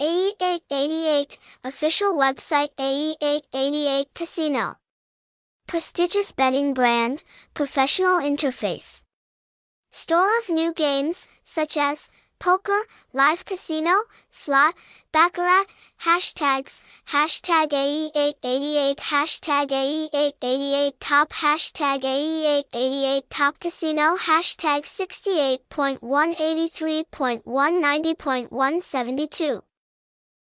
AE888, official website AE888 Casino. Prestigious betting brand, professional interface. Store of new games, such as poker, live casino, slot, baccarat, hashtags, hashtag AE888, hashtag AE888 top, hashtag AE888 top casino, hashtag 68.183.190.172.